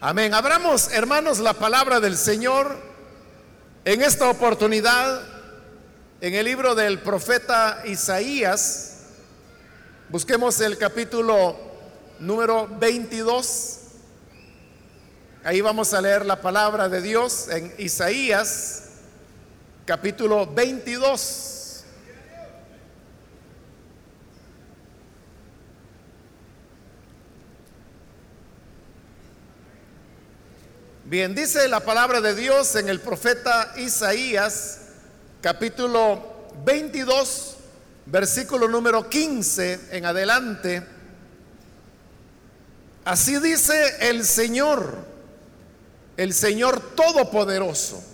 Amén. Abramos, hermanos, la palabra del Señor en esta oportunidad en el libro del profeta Isaías. Busquemos el capítulo número 22. Ahí vamos a leer la palabra de Dios en Isaías, capítulo 22. Bien, dice la palabra de Dios en el profeta Isaías, capítulo 22, versículo número 15 en adelante. Así dice el Señor, el Señor Todopoderoso.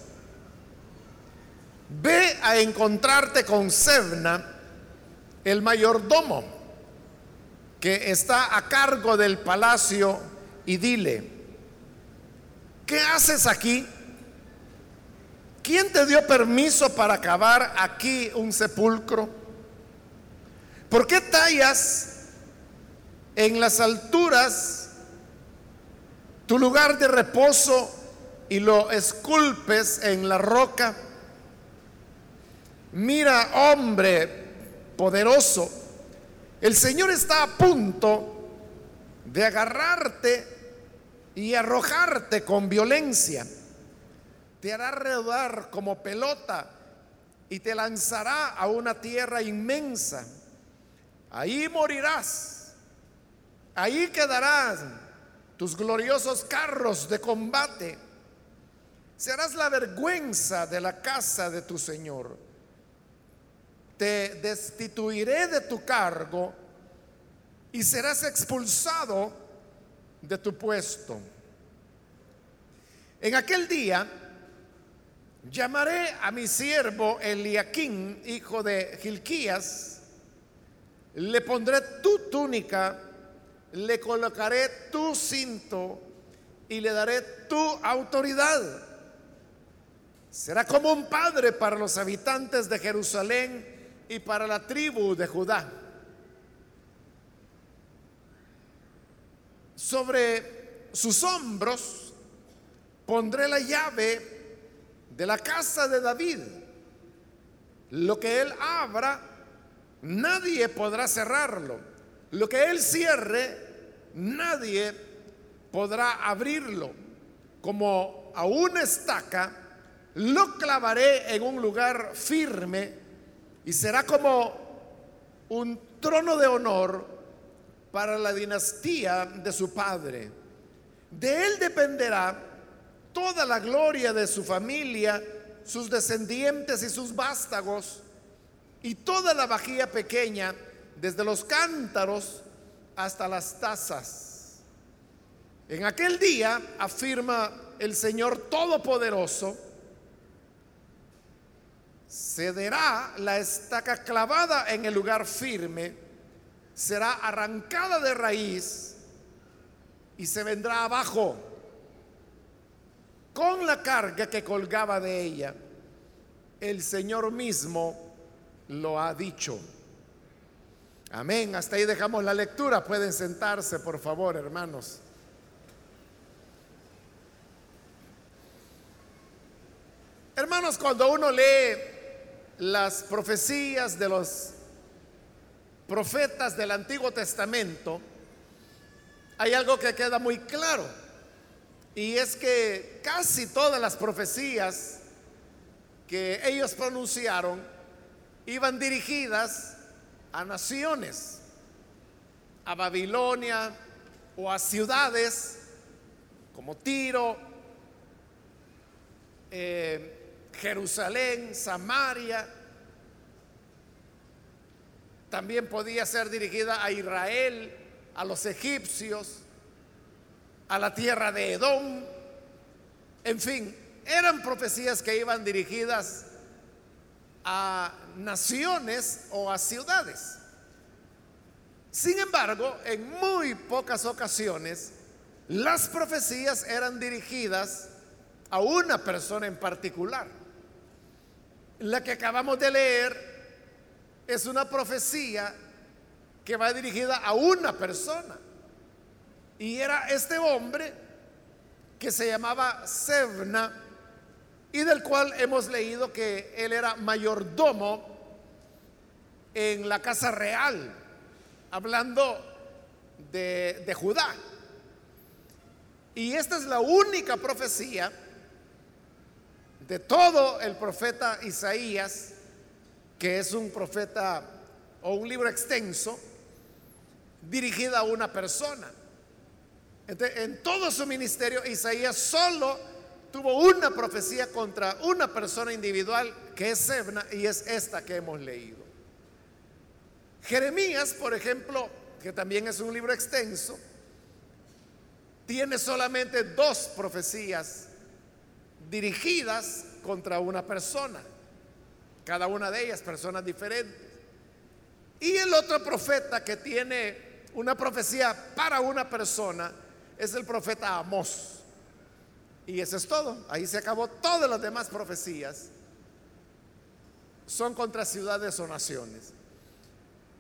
Ve a encontrarte con Sebna, el mayordomo, que está a cargo del palacio, y dile, ¿qué haces aquí? ¿Quién te dio permiso para acabar aquí un sepulcro? ¿Por qué tallas en las alturas tu lugar de reposo y lo esculpes en la roca? Mira, hombre poderoso, el Señor está a punto de agarrarte y arrojarte con violencia. Te hará rodar como pelota y te lanzará a una tierra inmensa. Ahí morirás. Ahí quedarán tus gloriosos carros de combate. Serás la vergüenza de la casa de tu Señor. Te destituiré de tu cargo y serás expulsado de tu puesto. En aquel día llamaré a mi siervo Eliaquín, hijo de Gilquías, le pondré tu túnica, le colocaré tu cinto y le daré tu autoridad. Será como un padre para los habitantes de Jerusalén y para la tribu de Judá. Sobre sus hombros pondré la llave de la casa de David. Lo que él abra, nadie podrá cerrarlo. Lo que él cierre, nadie podrá abrirlo. Como a una estaca, lo clavaré en un lugar firme y será como un trono de honor para la dinastía de su padre. De él dependerá toda la gloria de su familia, sus descendientes y sus vástagos, y toda la vajilla pequeña, desde los cántaros hasta las tazas. En aquel día, afirma el Señor Todopoderoso, cederá la estaca clavada en el lugar firme, será arrancada de raíz y se vendrá abajo con la carga que colgaba de ella. El Señor mismo lo ha dicho. Amén. Hasta ahí dejamos la lectura. Pueden sentarse, por favor, hermanos. Hermanos, cuando uno lee las profecías de los profetas del Antiguo Testamento, hay algo que queda muy claro. Y es que casi todas las profecías que ellos pronunciaron iban dirigidas a naciones, a Babilonia o a ciudades como Tiro, eh, Jerusalén, Samaria, también podía ser dirigida a Israel, a los egipcios, a la tierra de Edom. En fin, eran profecías que iban dirigidas a naciones o a ciudades. Sin embargo, en muy pocas ocasiones, las profecías eran dirigidas a una persona en particular. La que acabamos de leer es una profecía que va dirigida a una persona. Y era este hombre que se llamaba Sebna y del cual hemos leído que él era mayordomo en la casa real, hablando de, de Judá. Y esta es la única profecía de todo el profeta Isaías, que es un profeta o un libro extenso, dirigida a una persona. en todo su ministerio, Isaías solo tuvo una profecía contra una persona individual, que es Sebna, y es esta que hemos leído. Jeremías, por ejemplo, que también es un libro extenso, tiene solamente dos profecías dirigidas contra una persona, cada una de ellas personas diferentes. Y el otro profeta que tiene una profecía para una persona es el profeta Amós. Y eso es todo. Ahí se acabó. Todas las demás profecías son contra ciudades o naciones.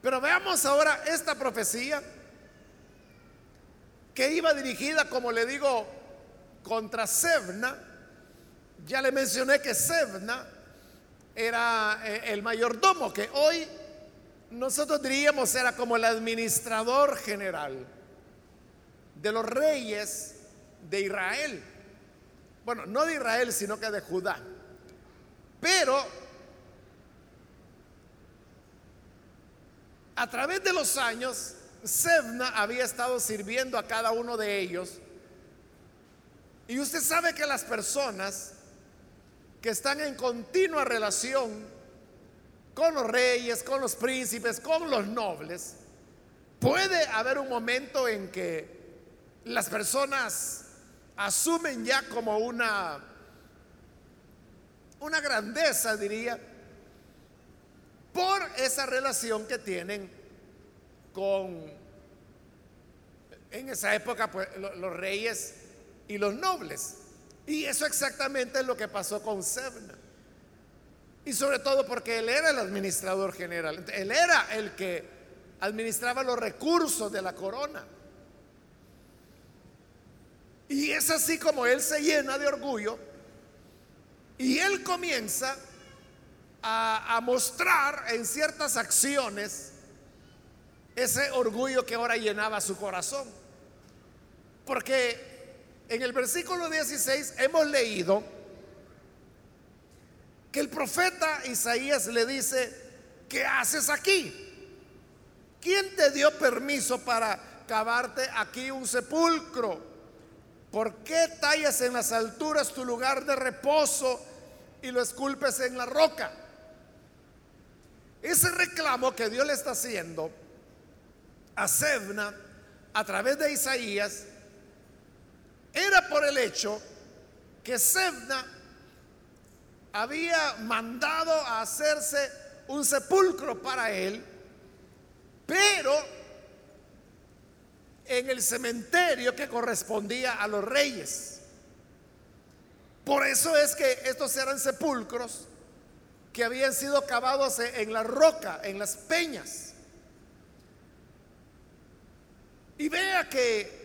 Pero veamos ahora esta profecía que iba dirigida, como le digo, contra Sebna. Ya le mencioné que Sebna era eh, el mayordomo, que hoy nosotros diríamos era como el administrador general de los reyes de Israel. Bueno, no de Israel, sino que de Judá. Pero a través de los años, Sebna había estado sirviendo a cada uno de ellos. Y usted sabe que las personas que están en continua relación con los reyes, con los príncipes, con los nobles, puede haber un momento en que las personas asumen ya como una una grandeza, diría, por esa relación que tienen con, en esa época, pues, los reyes y los nobles. Y eso exactamente es lo que pasó con Sebna. Y sobre todo porque él era el administrador general. Él era el que administraba los recursos de la corona. Y es así como él se llena de orgullo y él comienza a, a mostrar en ciertas acciones ese orgullo que ahora llenaba su corazón. Porque en el versículo 16 hemos leído que el profeta Isaías le dice, ¿qué haces aquí? ¿Quién te dio permiso para cavarte aquí un sepulcro? ¿Por qué tallas en las alturas tu lugar de reposo y lo esculpes en la roca? Ese reclamo que Dios le está haciendo a Sebna a través de Isaías hecho que Sebna había mandado a hacerse un sepulcro para él, pero en el cementerio que correspondía a los reyes. Por eso es que estos eran sepulcros que habían sido cavados en la roca, en las peñas. Y vea que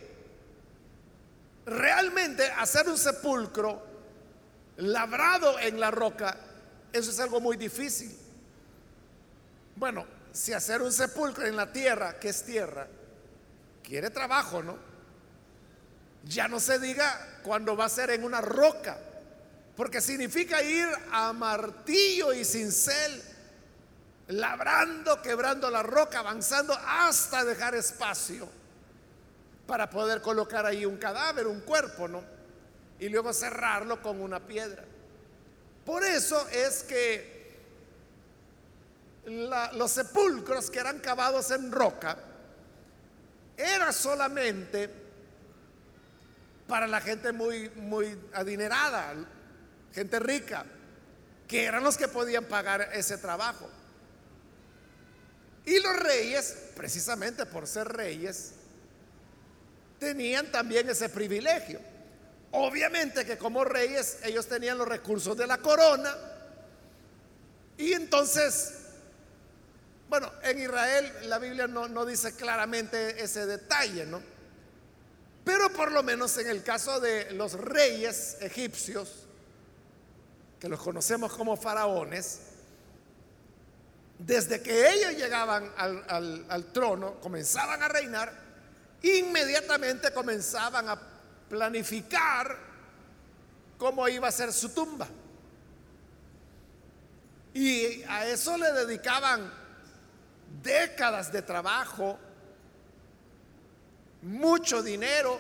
realmente hacer un sepulcro labrado en la roca, eso es algo muy difícil. Bueno, si hacer un sepulcro en la tierra, que es tierra, quiere trabajo, ¿no? Ya no se diga cuando va a ser en una roca, porque significa ir a martillo y cincel, labrando, quebrando la roca, avanzando hasta dejar espacio para poder colocar ahí un cadáver, un cuerpo, ¿no? Y luego cerrarlo con una piedra. Por eso es que los sepulcros que eran cavados en roca era solamente para la gente muy, muy adinerada, gente rica, que eran los que podían pagar ese trabajo. Y los reyes, precisamente por ser reyes, tenían también ese privilegio. Obviamente que como reyes ellos tenían los recursos de la corona y entonces, bueno, en Israel la Biblia no, no dice claramente ese detalle, ¿no? Pero por lo menos en el caso de los reyes egipcios, que los conocemos como faraones, desde que ellos llegaban al, trono, comenzaban a reinar, inmediatamente comenzaban a planificar cómo iba a ser su tumba. Y a eso le dedicaban décadas de trabajo, mucho dinero.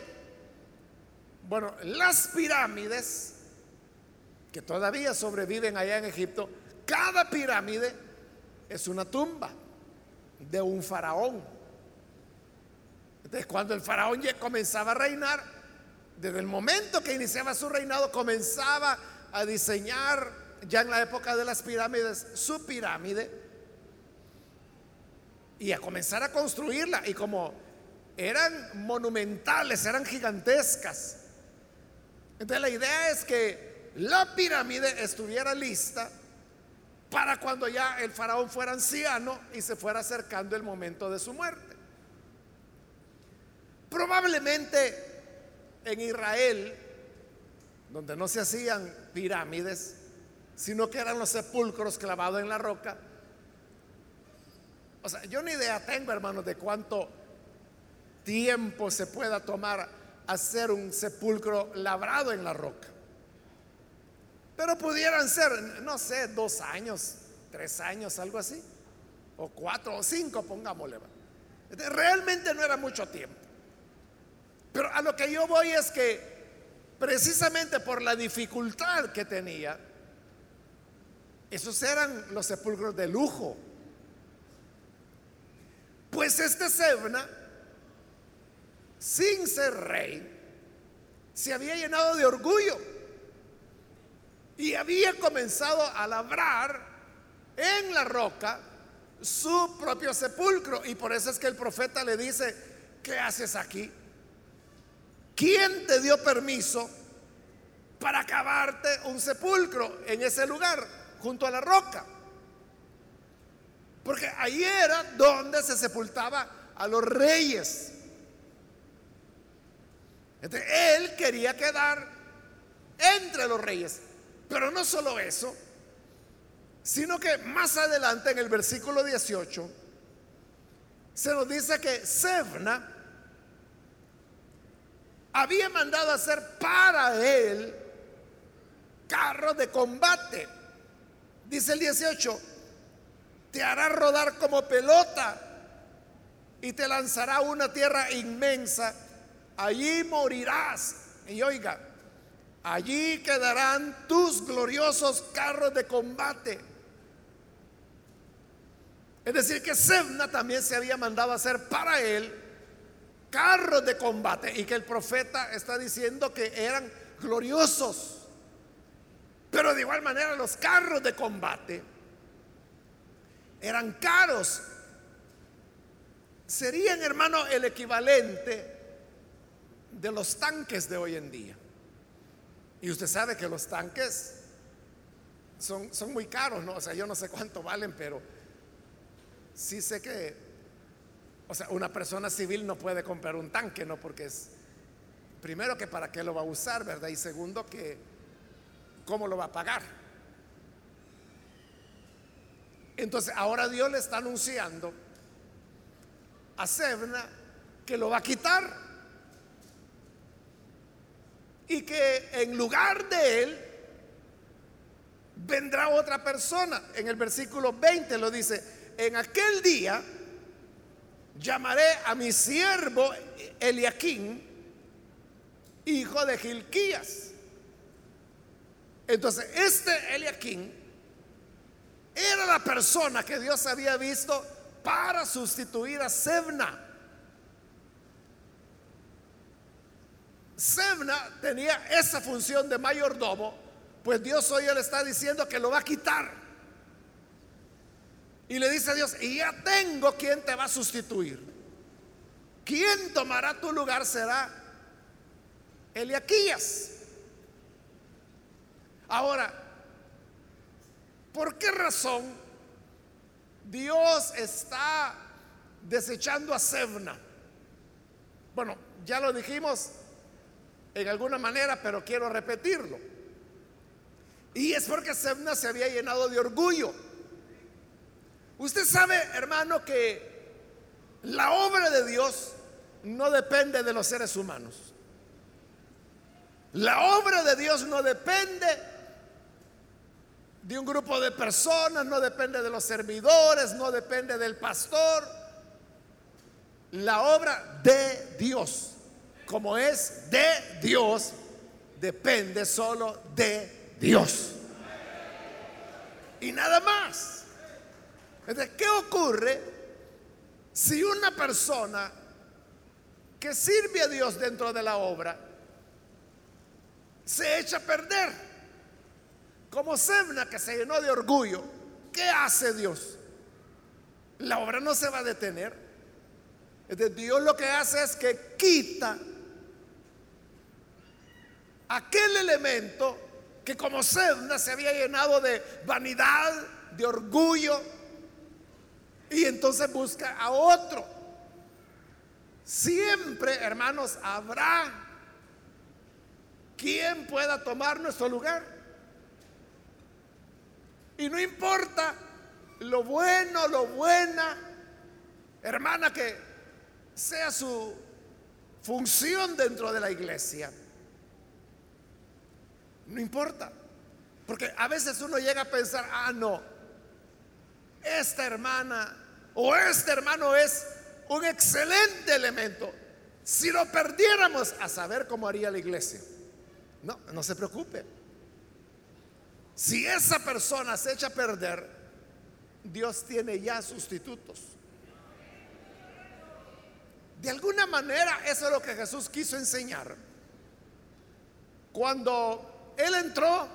Bueno, las pirámides, que todavía sobreviven allá en Egipto, cada pirámide es una tumba de un faraón. Entonces, cuando el faraón ya comenzaba a reinar, desde el momento que iniciaba su reinado, comenzaba a diseñar, ya en la época de las pirámides, su pirámide y a comenzar a construirla. Y como eran monumentales, eran gigantescas. Entonces la idea es que la pirámide estuviera lista para cuando ya el faraón fuera anciano y se fuera acercando el momento de su muerte. Probablemente en Israel, donde no se hacían pirámides, sino que eran los sepulcros clavados en la roca. O sea, yo ni idea tengo, hermanos, de cuánto tiempo se pueda tomar hacer un sepulcro labrado en la roca. Pero pudieran ser, no sé, dos años, tres años, algo así. O cuatro o cinco, pongámosle. Realmente no era mucho tiempo. Pero a lo que yo voy es que precisamente por la dificultad que tenía, esos eran los sepulcros de lujo. Pues este Sebna, sin ser rey, se había llenado de orgullo y había comenzado a labrar en la roca su propio sepulcro. Y por eso es que el profeta le dice, ¿qué haces aquí? ¿Quién te dio permiso para cavarte un sepulcro en ese lugar, junto a la roca? Porque ahí era donde se sepultaba a los reyes. Entonces, él quería quedar entre los reyes. Pero no solo eso, sino que más adelante en el versículo 18 se nos dice que Sebna había mandado hacer para él carros de combate. Dice el 18, te hará rodar como pelota y te lanzará a una tierra inmensa. Allí morirás. Y oiga, Allí quedarán tus gloriosos carros de combate. Es decir, que Sebna también se había mandado hacer para él carros de combate y que el profeta está diciendo que eran gloriosos. Pero de igual manera los carros de combate eran caros. Serían, hermano, el equivalente de los tanques de hoy en día. Y usted sabe que los tanques son, son muy caros, ¿no? O sea, yo no sé cuánto valen, pero sí sé que, o sea, una persona civil no puede comprar un tanque, ¿no? Porque es, primero que para qué lo va a usar, ¿verdad? Y segundo que, ¿cómo lo va a pagar? Entonces, ahora Dios le está anunciando a Sebna que lo va a quitar y que en lugar de él vendrá otra persona. En el versículo 20 lo dice, en aquel día llamaré a mi siervo Eliaquín, hijo de Gilquías. Entonces, este Eliaquín era la persona que Dios había visto para sustituir a Sebna. Sebna tenía esa función de mayordomo, pues Dios hoy le está diciendo que lo va a quitar. Y le dice a Dios, y ya tengo quien te va a sustituir. Quien tomará tu lugar será Eliaquías. Ahora, ¿por qué razón Dios está desechando a Sebna? Bueno, ya lo dijimos en alguna manera, pero quiero repetirlo. Y es porque Sebna se había llenado de orgullo. Usted sabe, hermano, que la obra de Dios no depende de los seres humanos. La obra de Dios no depende de un grupo de personas, no depende de los servidores, no depende del pastor. La obra de Dios, como es de Dios, depende solo de Dios. Y nada más. ¿Qué ocurre si una persona que sirve a Dios dentro de la obra se echa a perder? Como Sebna que se llenó de orgullo, ¿qué hace Dios? La obra no se va a detener. Dios lo que hace es que quita aquel elemento que como Sedna se había llenado de vanidad, de orgullo, y entonces busca a otro. Siempre, hermanos, habrá quien pueda tomar nuestro lugar. Y no importa lo bueno, lo buena, hermana, que sea su función dentro de la iglesia. No importa. Porque a veces uno llega a pensar, ah, no, esta hermana o este hermano es un excelente elemento. Si lo perdiéramos, a saber cómo haría la iglesia. No, no se preocupe. Si esa persona se echa a perder, Dios tiene ya sustitutos. De alguna manera, eso es lo que Jesús quiso enseñar. Cuando él entró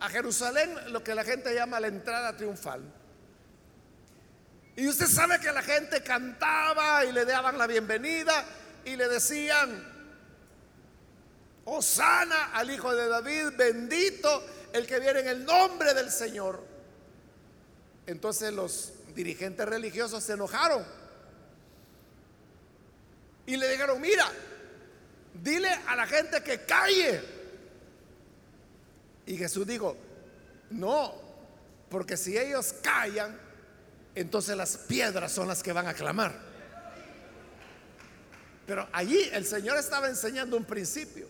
a Jerusalén, lo que la gente llama la entrada triunfal. Y usted sabe que la gente cantaba y le daban la bienvenida y le decían, Osana al Hijo de David, bendito el que viene en el nombre del Señor. Entonces los dirigentes religiosos se enojaron y le dijeron, mira, dile a la gente que calle y Jesús dijo, no, porque si ellos callan, entonces las piedras son las que van a clamar. Pero allí el Señor estaba enseñando un principio.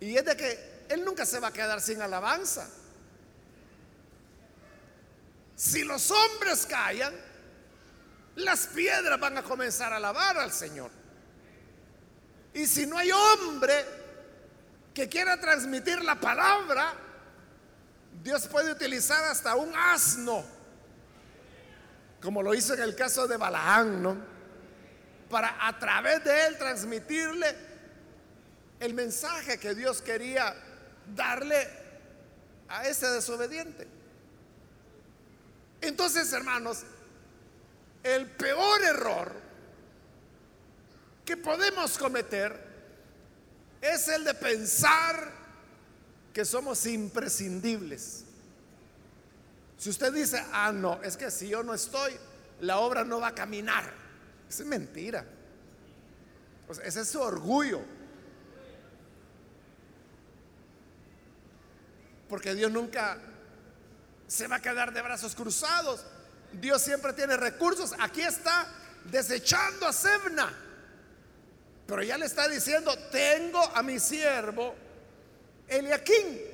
Y es de que Él nunca se va a quedar sin alabanza. Si los hombres callan, las piedras van a comenzar a alabar al Señor. Y si no hay hombre que quiera transmitir la palabra, Dios puede utilizar hasta un asno, como lo hizo en el caso de Balaán, ¿no? Para a través de él transmitirle el mensaje que Dios quería darle a ese desobediente. Entonces, hermanos, el peor error que podemos cometer es el de pensar que somos imprescindibles. Si usted dice, ah, no, es que si yo no estoy, la obra no va a caminar. Es mentira. ese es su orgullo. Porque Dios nunca se va a quedar de brazos cruzados. Dios siempre tiene recursos. Aquí está desechando a Sebna. Pero ya le está diciendo, tengo a mi siervo Eliaquín.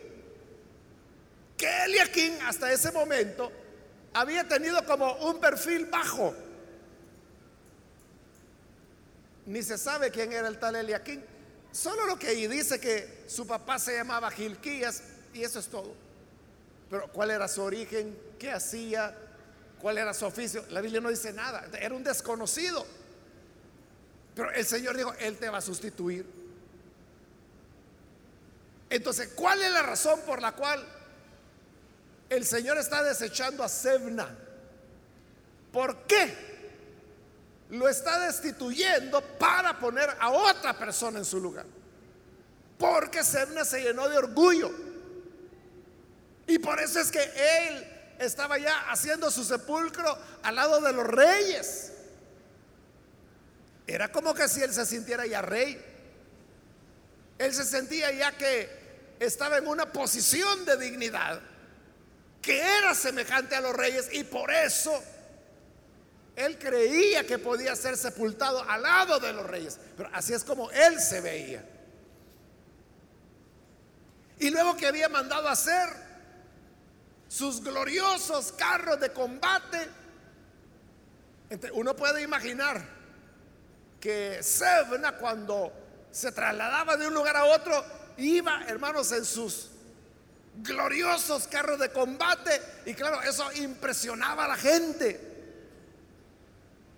Que Eliaquín hasta ese momento había tenido como un perfil bajo. Ni se sabe quién era el tal Eliaquín. Solo lo que ahí dice que su papá se llamaba Gilquías y eso es todo. Pero ¿cuál era su origen? ¿Qué hacía? ¿Cuál era su oficio? La Biblia no dice nada. Era un desconocido. Pero el Señor dijo, Él te va a sustituir. Entonces, ¿cuál es la razón por la cual el Señor está desechando a Sebna? ¿Por qué? Lo está destituyendo para poner a otra persona en su lugar. Porque Sebna se llenó de orgullo. Y por eso es que él estaba ya haciendo su sepulcro al lado de los reyes. Era como que si él se sintiera ya rey. Él se sentía ya que estaba en una posición de dignidad que era semejante a los reyes y por eso él creía que podía ser sepultado al lado de los reyes. Pero así es como él se veía. Y luego que había mandado hacer sus gloriosos carros de combate, uno puede imaginar que Sebna cuando se trasladaba de un lugar a otro, iba, hermanos, en sus gloriosos carros de combate. Y claro, eso impresionaba a la gente.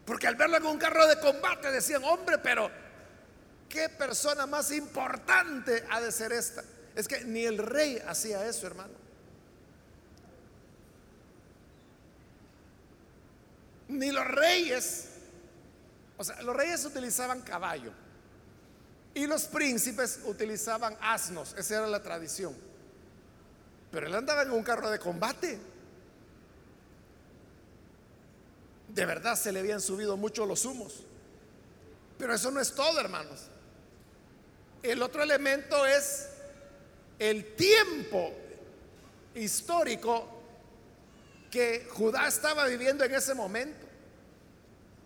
Porque al verlo en un carro de combate decían, hombre, pero ¿qué persona más importante ha de ser esta? Es que ni el rey hacía eso, hermano. Ni los reyes, o sea, los reyes utilizaban caballo y los príncipes utilizaban asnos, esa era la tradición. Pero él andaba en un carro de combate. De verdad se le habían subido mucho los humos. Pero eso no es todo, hermanos. El otro elemento es el tiempo histórico que Judá estaba viviendo en ese momento.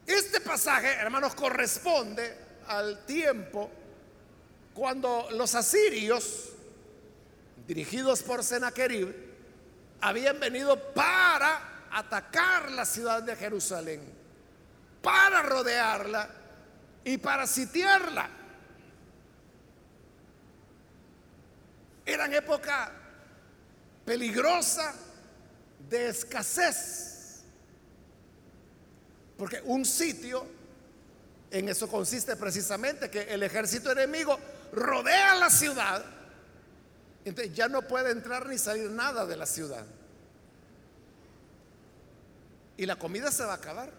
Este pasaje, hermanos, corresponde al tiempo cuando los asirios, dirigidos por Sennacherib, habían venido para atacar la ciudad de Jerusalén, para rodearla y para sitiarla. Eran época peligrosa de escasez, porque un sitio, en eso consiste precisamente, que el ejército enemigo rodea la ciudad, entonces ya no puede entrar ni salir nada de la ciudad. Y la comida se va a acabar.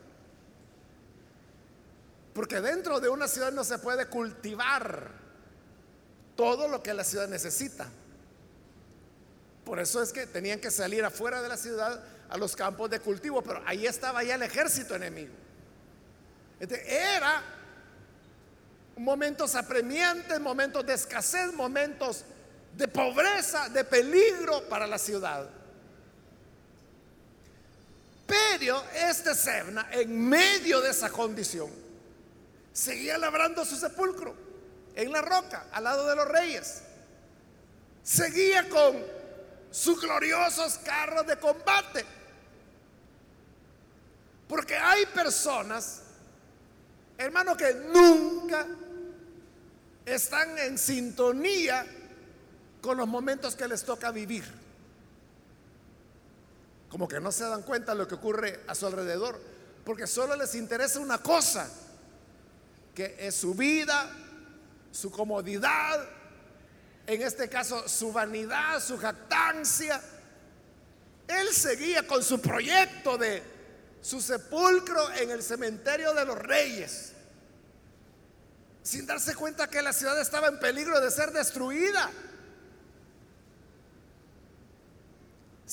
Porque dentro de una ciudad no se puede cultivar todo lo que la ciudad necesita. Por eso es que tenían que salir afuera de la ciudad a los campos de cultivo, pero ahí estaba ya el ejército enemigo. era momentos apremiantes, momentos de escasez, momentos de pobreza, de peligro para la ciudad. Pero este Sebna, en medio de esa condición, seguía labrando su sepulcro en la roca, al lado de los reyes. Seguía con sus gloriosos carros de combate. Porque hay personas, hermano, que nunca están en sintonía con los momentos que les toca vivir. Como que no se dan cuenta de lo que ocurre a su alrededor, porque solo les interesa una cosa, que es su vida, su comodidad, en este caso su vanidad, su jactancia. Él seguía con su proyecto de su sepulcro en el cementerio de los reyes sin darse cuenta que la ciudad estaba en peligro de ser destruida.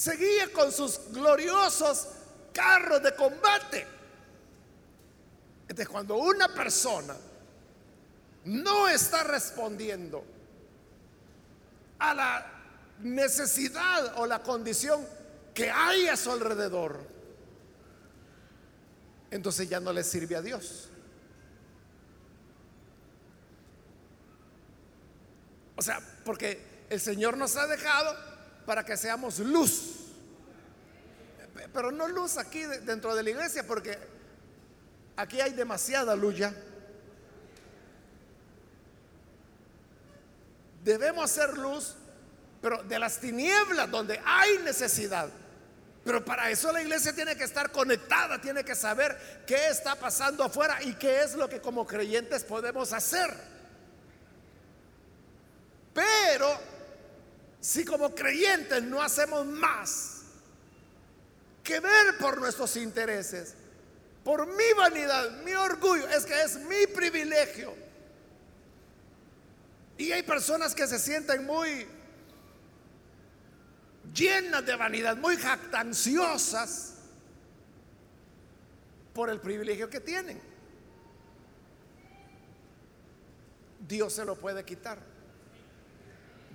Seguía con sus gloriosos carros de combate. Entonces, cuando una persona no está respondiendo a la necesidad o la condición que hay a su alrededor, entonces ya no le sirve a Dios. O sea, porque el Señor nos ha dejado para que seamos luz. Pero no luz aquí dentro de la iglesia, porque aquí hay demasiada luz. Debemos hacer luz, pero de las tinieblas donde hay necesidad. Pero para eso la iglesia tiene que estar conectada, tiene que saber qué está pasando afuera y qué es lo que como creyentes podemos hacer. Pero si como creyentes no hacemos más que ver por nuestros intereses, por mi vanidad, mi orgullo, es que es mi privilegio. Y hay personas que se sienten muy llenas de vanidad, muy jactanciosas por el privilegio que tienen. Dios se lo puede quitar.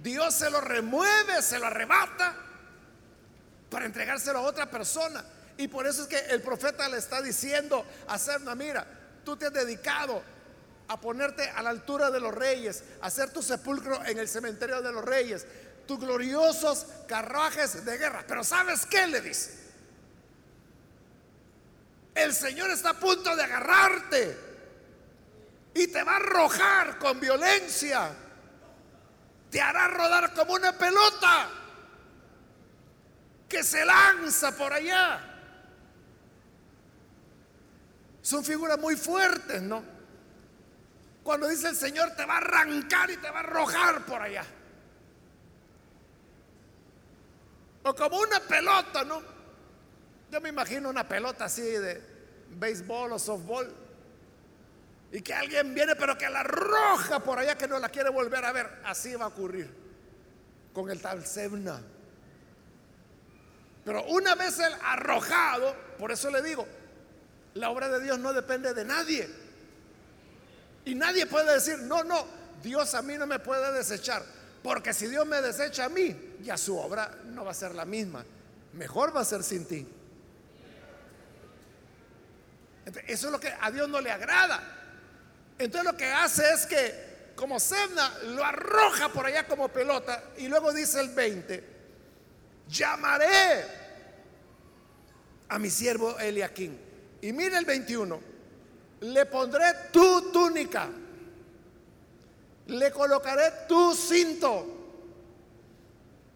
Dios se lo remueve, se lo arrebata para entregárselo a otra persona. Y por eso es que el profeta le está diciendo a Serna, mira, tú te has dedicado a ponerte a la altura de los reyes, a hacer tu sepulcro en el cementerio de los reyes, tus gloriosos carruajes de guerra. Pero ¿sabes qué le dice? El Señor está a punto de agarrarte y te va a arrojar con violencia. Te hará rodar como una pelota que se lanza por allá. Son figuras muy fuertes, ¿no? Cuando dice el Señor te va a arrancar y te va a arrojar por allá. O como una pelota, ¿no? Yo me imagino una pelota así de béisbol o softball. Y que alguien viene pero que la arroja por allá que no la quiere volver a ver. Así va a ocurrir con el tal Sebna. Pero una vez el arrojado, por eso le digo, la obra de Dios no depende de nadie. Y nadie puede decir, no, no, Dios a mí no me puede desechar. Porque si Dios me desecha a mí, ya su obra no va a ser la misma. Mejor va a ser sin ti. eso es lo que a Dios no le agrada. Entonces lo que hace es que, como Sebna, lo arroja por allá como pelota. Y luego dice el 20, llamaré a mi siervo Eliaquín. Y mire el 21, le pondré tu túnica le colocaré tu cinto,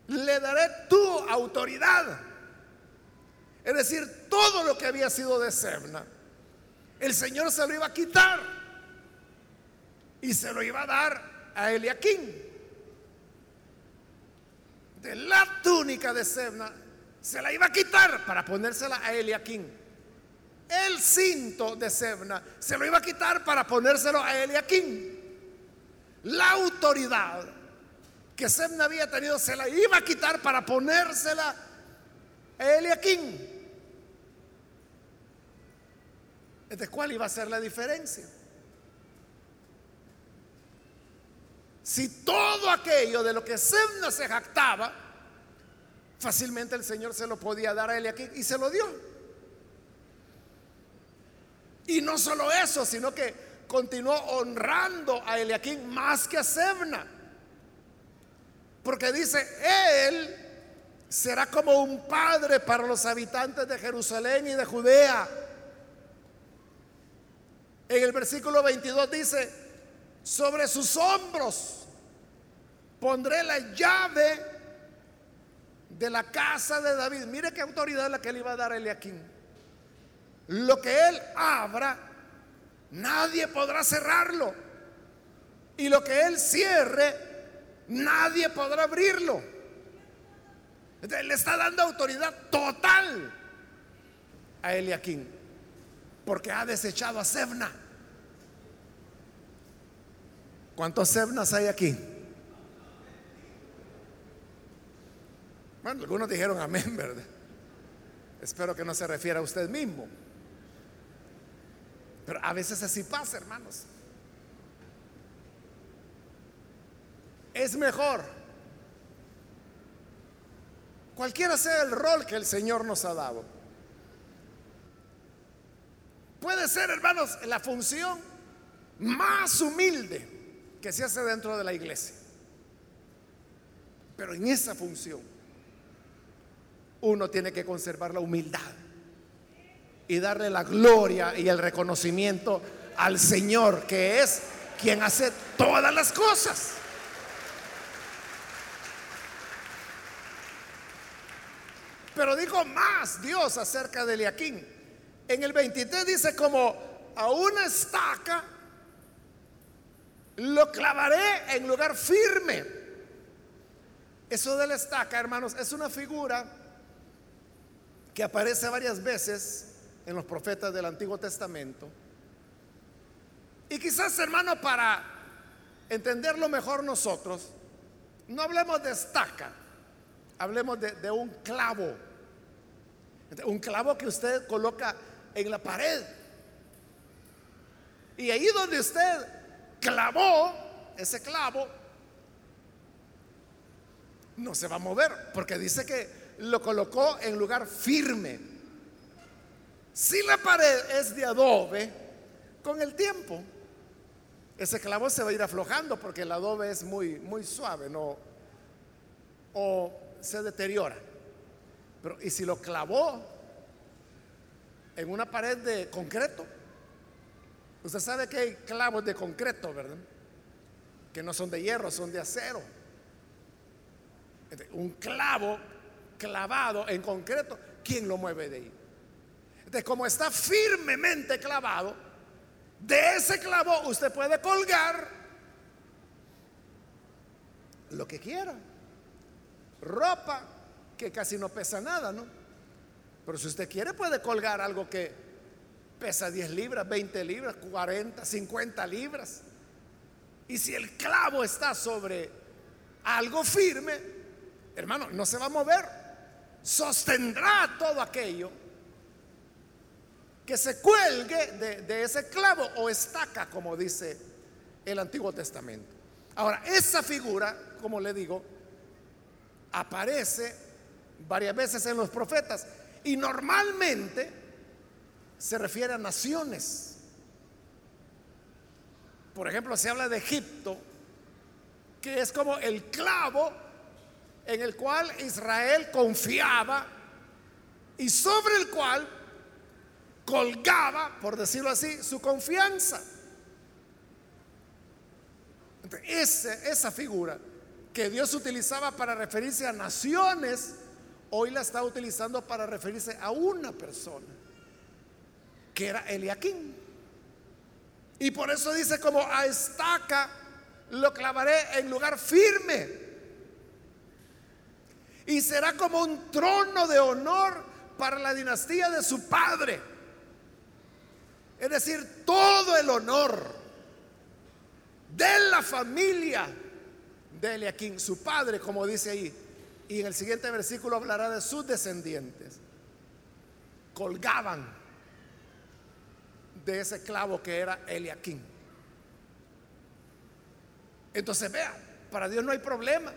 le daré tu autoridad. Es decir, todo lo que había sido de Sebna, el Señor se lo iba a quitar y se lo iba a dar a Eliaquín. De la túnica de Sebna se la iba a quitar para ponérsela a Eliaquín. El cinto de Sebna se lo iba a quitar para ponérselo a Eliaquín la autoridad que Sebna había tenido se la iba a quitar para ponérsela a Eliaquín. ¿De cuál iba a ser la diferencia? Si todo aquello de lo que Sebna se jactaba, fácilmente el Señor se lo podía dar a Eliaquín y se lo dio. Y no solo eso, sino que continuó honrando a Eliaquín más que a Sebna. Porque dice, él será como un padre para los habitantes de Jerusalén y de Judea. En el versículo 22 dice, sobre sus hombros pondré la llave de la casa de David. Mire qué autoridad la que le iba a dar a. Lo que él abra, nadie podrá cerrarlo. Y lo que Él cierre, nadie podrá abrirlo. Le está dando autoridad total a Eliaquín, porque ha desechado a Sebna. ¿Cuántos Sebnas hay aquí? Bueno, algunos dijeron amén, ¿verdad? Espero que no se refiera a usted mismo. Pero a veces así pasa, hermanos. Es mejor, cualquiera sea el rol que el Señor nos ha dado. Puede ser, hermanos, la función más humilde que se hace dentro de la iglesia. Pero en esa función uno tiene que conservar la humildad y darle la gloria y el reconocimiento al Señor, que es quien hace todas las cosas. Pero dijo más Dios acerca de Eliaquín. En el 23 dice como a una estaca lo clavaré en lugar firme. Eso de la estaca, hermanos, es una figura que aparece varias veces en los profetas del Antiguo Testamento. Y quizás, hermano, para entenderlo mejor nosotros, no hablemos de estaca, hablemos de, un clavo. Un clavo que usted coloca en la pared. Y ahí donde usted clavó ese clavo, no se va a mover, porque dice que lo colocó en lugar firme. Si la pared es de adobe, con el tiempo, ese clavo se va a ir aflojando porque el adobe es muy, muy suave, no, o se deteriora. Pero, ¿y si lo clavó en una pared de concreto? Usted sabe que hay clavos de concreto, ¿verdad? Que no son de hierro, son de acero. Un clavo clavado en concreto, ¿quién lo mueve de ahí? Entonces, como está firmemente clavado, de ese clavo usted puede colgar lo que quiera. Ropa que casi no pesa nada, ¿no? Pero si usted quiere puede colgar algo que pesa 10 libras, 20 libras, 40, 50 libras. Y si el clavo está sobre algo firme, hermano, no se va a mover. Sostendrá todo aquello que se cuelgue de, de, ese clavo o estaca, como dice el Antiguo Testamento. Ahora, esa figura, como le digo, aparece varias veces en los profetas y normalmente se refiere a naciones. Por ejemplo, se habla de Egipto, que es como el clavo en el cual Israel confiaba y sobre el cual colgaba, por decirlo así, su confianza. Esa, figura que Dios utilizaba para referirse a naciones, hoy la está utilizando para referirse a una persona, que era Eliaquín. Y por eso dice como a estaca lo clavaré en lugar firme. Y será como un trono de honor para la dinastía de su padre. Es decir, todo el honor de la familia de Eliaquín, su padre, como dice ahí. Y en el siguiente versículo hablará de sus descendientes. Colgaban de ese clavo que era Eliaquín. Entonces vea, para Dios no hay problema.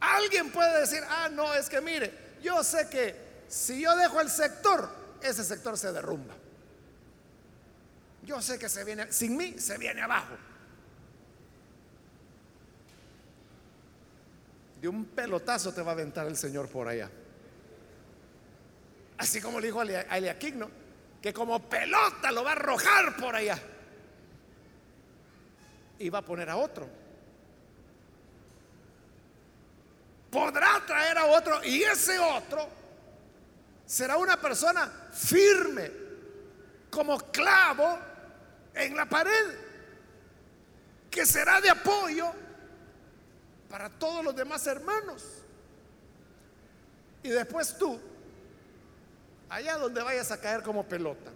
Alguien puede decir, ah, no, es que mire, yo sé que si yo dejo el sector, ese sector se derrumba. Yo sé que se viene, sin mí se viene abajo. De un pelotazo te va a aventar el Señor por allá. Así como le dijo a Eliaquín, ¿no? Que como pelota lo va a arrojar por allá. Y va a poner a otro. Podrá traer a otro y ese otro será una persona firme, como clavo en la pared, que será de apoyo para todos los demás hermanos. Y después tú, allá donde vayas a caer como pelota,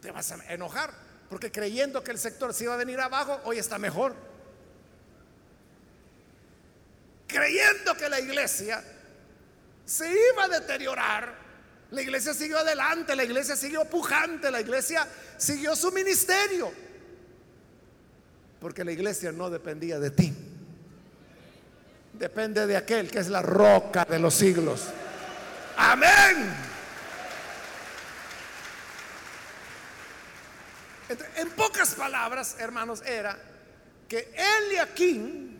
te vas a enojar, porque creyendo que el sector se iba a venir abajo, hoy está mejor. Creyendo que la iglesia se iba a deteriorar, la iglesia siguió adelante, la iglesia siguió pujante, la iglesia siguió su ministerio. Porque la iglesia no dependía de ti. Depende de aquel que es la roca de los siglos. Amén. En pocas palabras, hermanos, era que Eliakim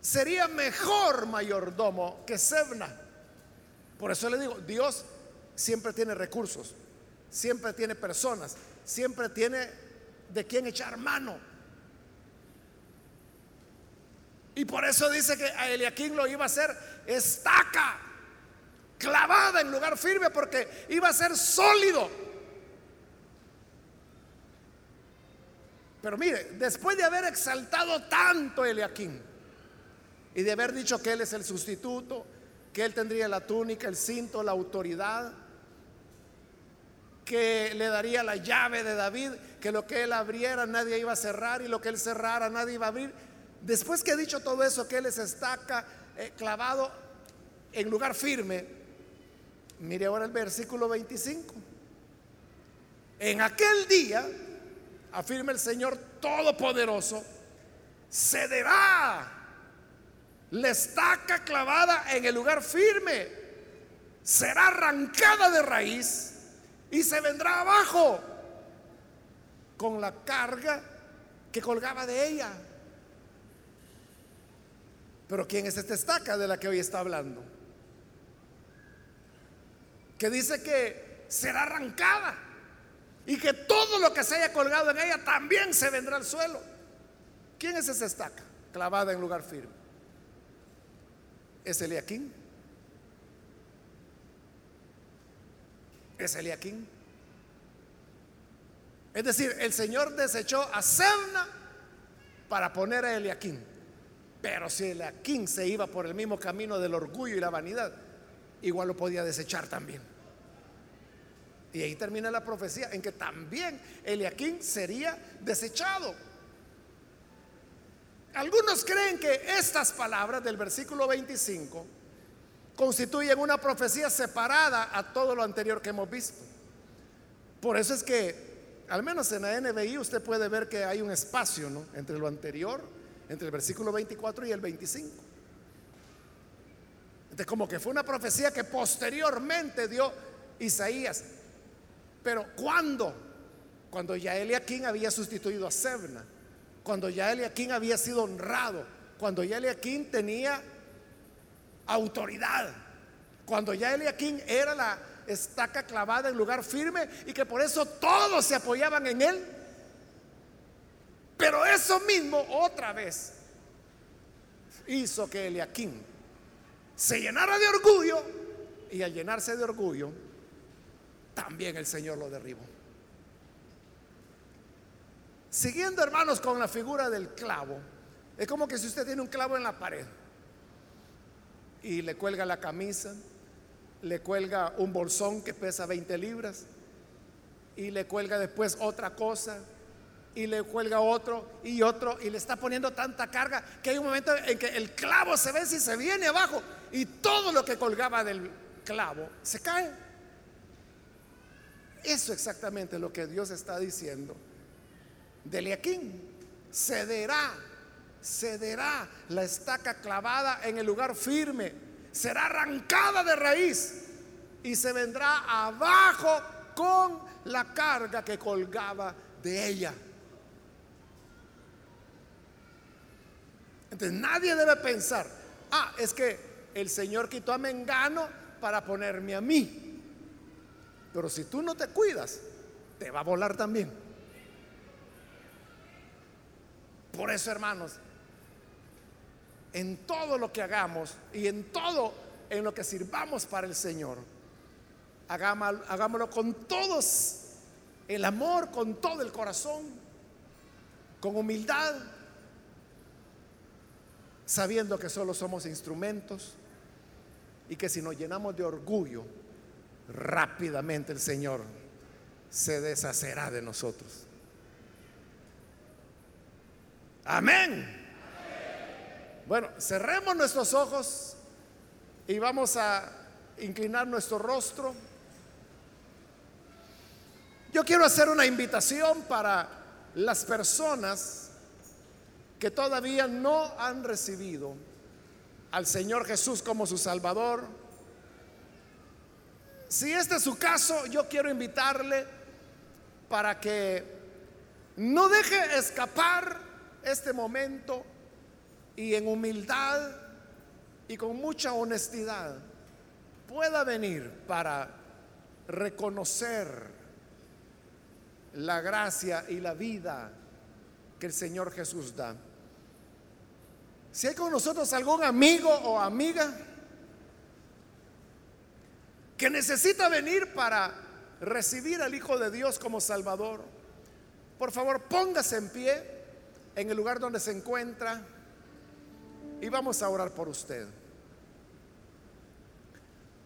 sería mejor mayordomo que Sebna. Por eso le digo, Dios siempre tiene recursos, siempre tiene personas, siempre tiene de quién echar mano. Y por eso dice que a Eliaquín lo iba a hacer estaca, clavada en lugar firme, porque iba a ser sólido. Pero mire, después de haber exaltado tanto a Eliaquín y de haber dicho que él es el sustituto, que él tendría la túnica, el cinto, la autoridad, que le daría la llave de David, que lo que él abriera nadie iba a cerrar y lo que él cerrara nadie iba a abrir. Después que ha dicho todo eso, que él les estaca eh, clavado en lugar firme, mire ahora el versículo 25. En aquel día, afirma el Señor Todopoderoso, cederá la estaca clavada en el lugar firme, será arrancada de raíz y se vendrá abajo con la carga que colgaba de ella. Pero ¿quién es esta estaca de la que hoy está hablando? Que dice que será arrancada y que todo lo que se haya colgado en ella también se vendrá al suelo. ¿Quién es esa estaca clavada en lugar firme? ¿Es Eliaquín? ¿Es Eliaquín? Es decir, el Señor desechó a Sebna para poner a Eliaquín. Pero si Eliaquín se iba por el mismo camino del orgullo y la vanidad, igual lo podía desechar también. Y ahí termina la profecía en que también Eliaquín sería desechado. Algunos creen que estas palabras del versículo 25 constituyen una profecía separada a todo lo anterior que hemos visto. Por eso es que, al menos en la NBI, usted puede ver que hay un espacio entre lo anterior, entre el versículo 24 y el 25. Entonces, como que fue una profecía que posteriormente dio Isaías. Pero ¿cuándo? Cuando ya Eliaquín había sustituido a Sebna cuando ya Eliaquín había sido honrado, cuando ya tenía autoridad, cuando ya Eliaquín era la estaca clavada en lugar firme y que por eso todos se apoyaban en él. Pero eso mismo otra vez hizo que Eliaquín se llenara de orgullo y al llenarse de orgullo, también el Señor lo derribó. Siguiendo, hermanos, con la figura del clavo, es como que si usted tiene un clavo en la pared y le cuelga la camisa, le cuelga un bolsón que pesa 20 libras y le cuelga después otra cosa y le cuelga otro y otro y le está poniendo tanta carga que hay un momento en que el clavo se ve si se viene abajo y todo lo que colgaba del clavo se cae. Eso exactamente lo que Dios está diciendo de. Cederá, cederá la estaca clavada en el lugar firme. Será arrancada de raíz y se vendrá abajo con la carga que colgaba de ella. Entonces nadie debe pensar, ah, es que el Señor quitó a Mengano para ponerme a mí. Pero si tú no te cuidas, te va a volar también. Por eso, hermanos, en todo lo que hagamos y en todo en lo que sirvamos para el Señor, hagámoslo con todos el amor, con todo el corazón, con humildad, sabiendo que solo somos instrumentos y que si nos llenamos de orgullo, rápidamente el Señor se deshacerá de nosotros. Amén. Bueno, cerremos nuestros ojos y vamos a inclinar nuestro rostro. Yo quiero hacer una invitación para las personas que todavía no han recibido al Señor Jesús como su Salvador. Si este es su caso, yo quiero invitarle para que no deje escapar este momento y en humildad y con mucha honestidad pueda venir para reconocer la gracia y la vida que el Señor Jesús da. Si hay con nosotros algún amigo o amiga que necesita venir para recibir al Hijo de Dios como Salvador, por favor póngase en pie en el lugar donde se encuentra y vamos a orar por usted.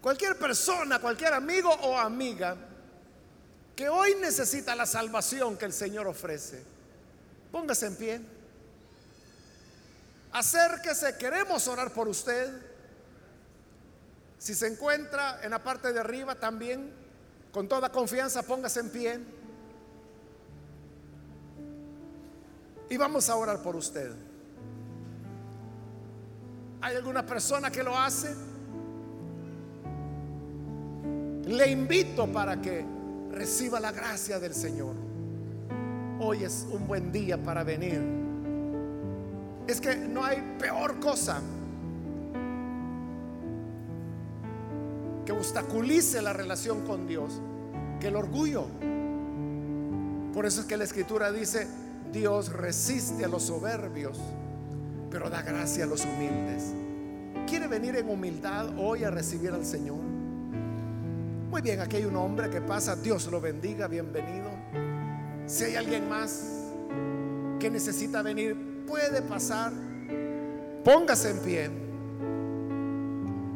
Cualquier persona, cualquier amigo o amiga que hoy necesita la salvación que el Señor ofrece, Póngase en pie. Acérquese, queremos orar por usted. Si se encuentra en la parte de arriba también, con toda confianza, póngase en pie. Y vamos a orar por usted. ¿Hay alguna persona que lo hace? Le invito para que reciba la gracia del Señor. Hoy es un buen día para venir. Es que no hay peor cosa que obstaculice la relación con Dios que el orgullo. Por eso es que la escritura dice, Dios resiste a los soberbios, pero da gracia a los humildes. ¿Quiere venir en humildad hoy a recibir al Señor? Muy bien, aquí hay un hombre que pasa, Dios lo bendiga, bienvenido. Si hay alguien más que necesita venir, puede pasar. Póngase en pie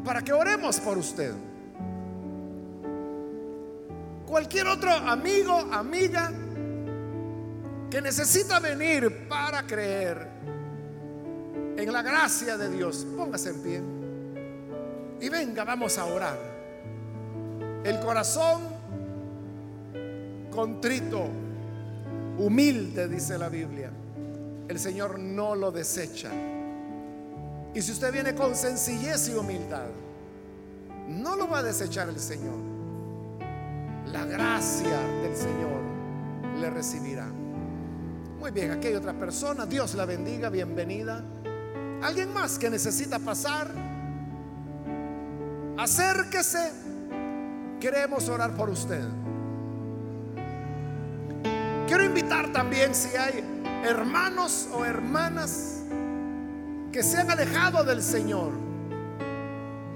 para que oremos por usted. Cualquier otro amigo, amiga que necesita venir para creer en la gracia de Dios, póngase en pie. Y venga, vamos a orar. El corazón contrito, humilde, dice la Biblia, el Señor no lo desecha. Y si usted viene con sencillez y humildad, no lo va a desechar el Señor. La gracia del Señor le recibirá. Muy bien, aquí hay otra persona. Dios la bendiga, bienvenida. ¿Alguien más que necesita pasar? Acérquese. Queremos orar por usted. Quiero invitar también si hay hermanos o hermanas que se han alejado del Señor,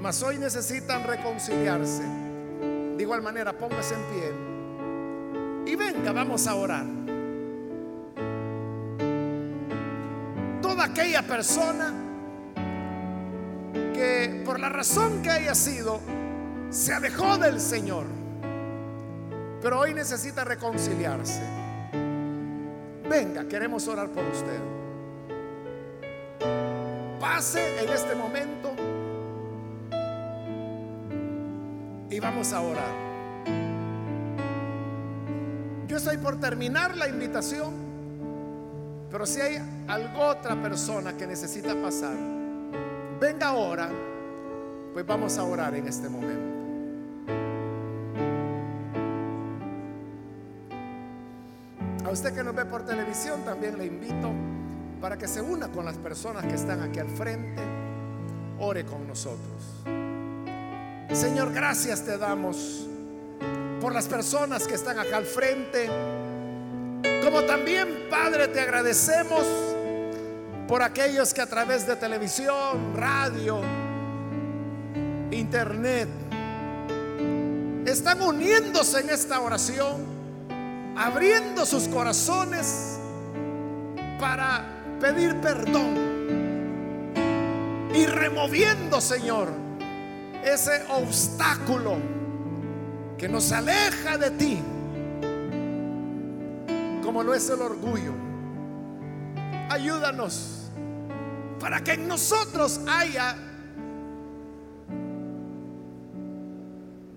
mas hoy necesitan reconciliarse. De igual manera, póngase en pie y venga, vamos a orar. aquella persona que por la razón que haya sido se alejó del Señor, pero hoy necesita reconciliarse. Venga, queremos orar por usted. Pase en este momento y vamos a orar. Yo estoy por terminar la invitación. Pero si hay algo otra persona que necesita pasar, venga ahora, pues vamos a orar en este momento. A usted que nos ve por televisión también le invito para que se una con las personas que están aquí al frente, ore con nosotros. Señor, gracias te damos por las personas que están acá al frente. Como también, Padre, te agradecemos por aquellos que a través de televisión, radio, internet, están uniéndose en esta oración, abriendo sus corazones para pedir perdón y removiendo, Señor, ese obstáculo que nos aleja de ti como lo es el orgullo. Ayúdanos para que en nosotros haya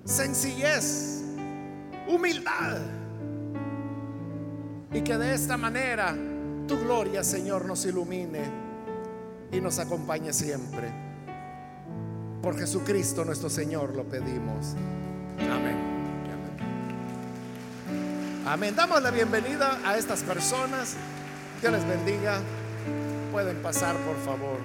sencillez, humildad y que de esta manera tu gloria, Señor, nos ilumine y nos acompañe siempre. Por Jesucristo nuestro Señor lo pedimos. Amén. Amén. Damos la bienvenida a estas personas. Dios les bendiga. Pueden pasar, por favor.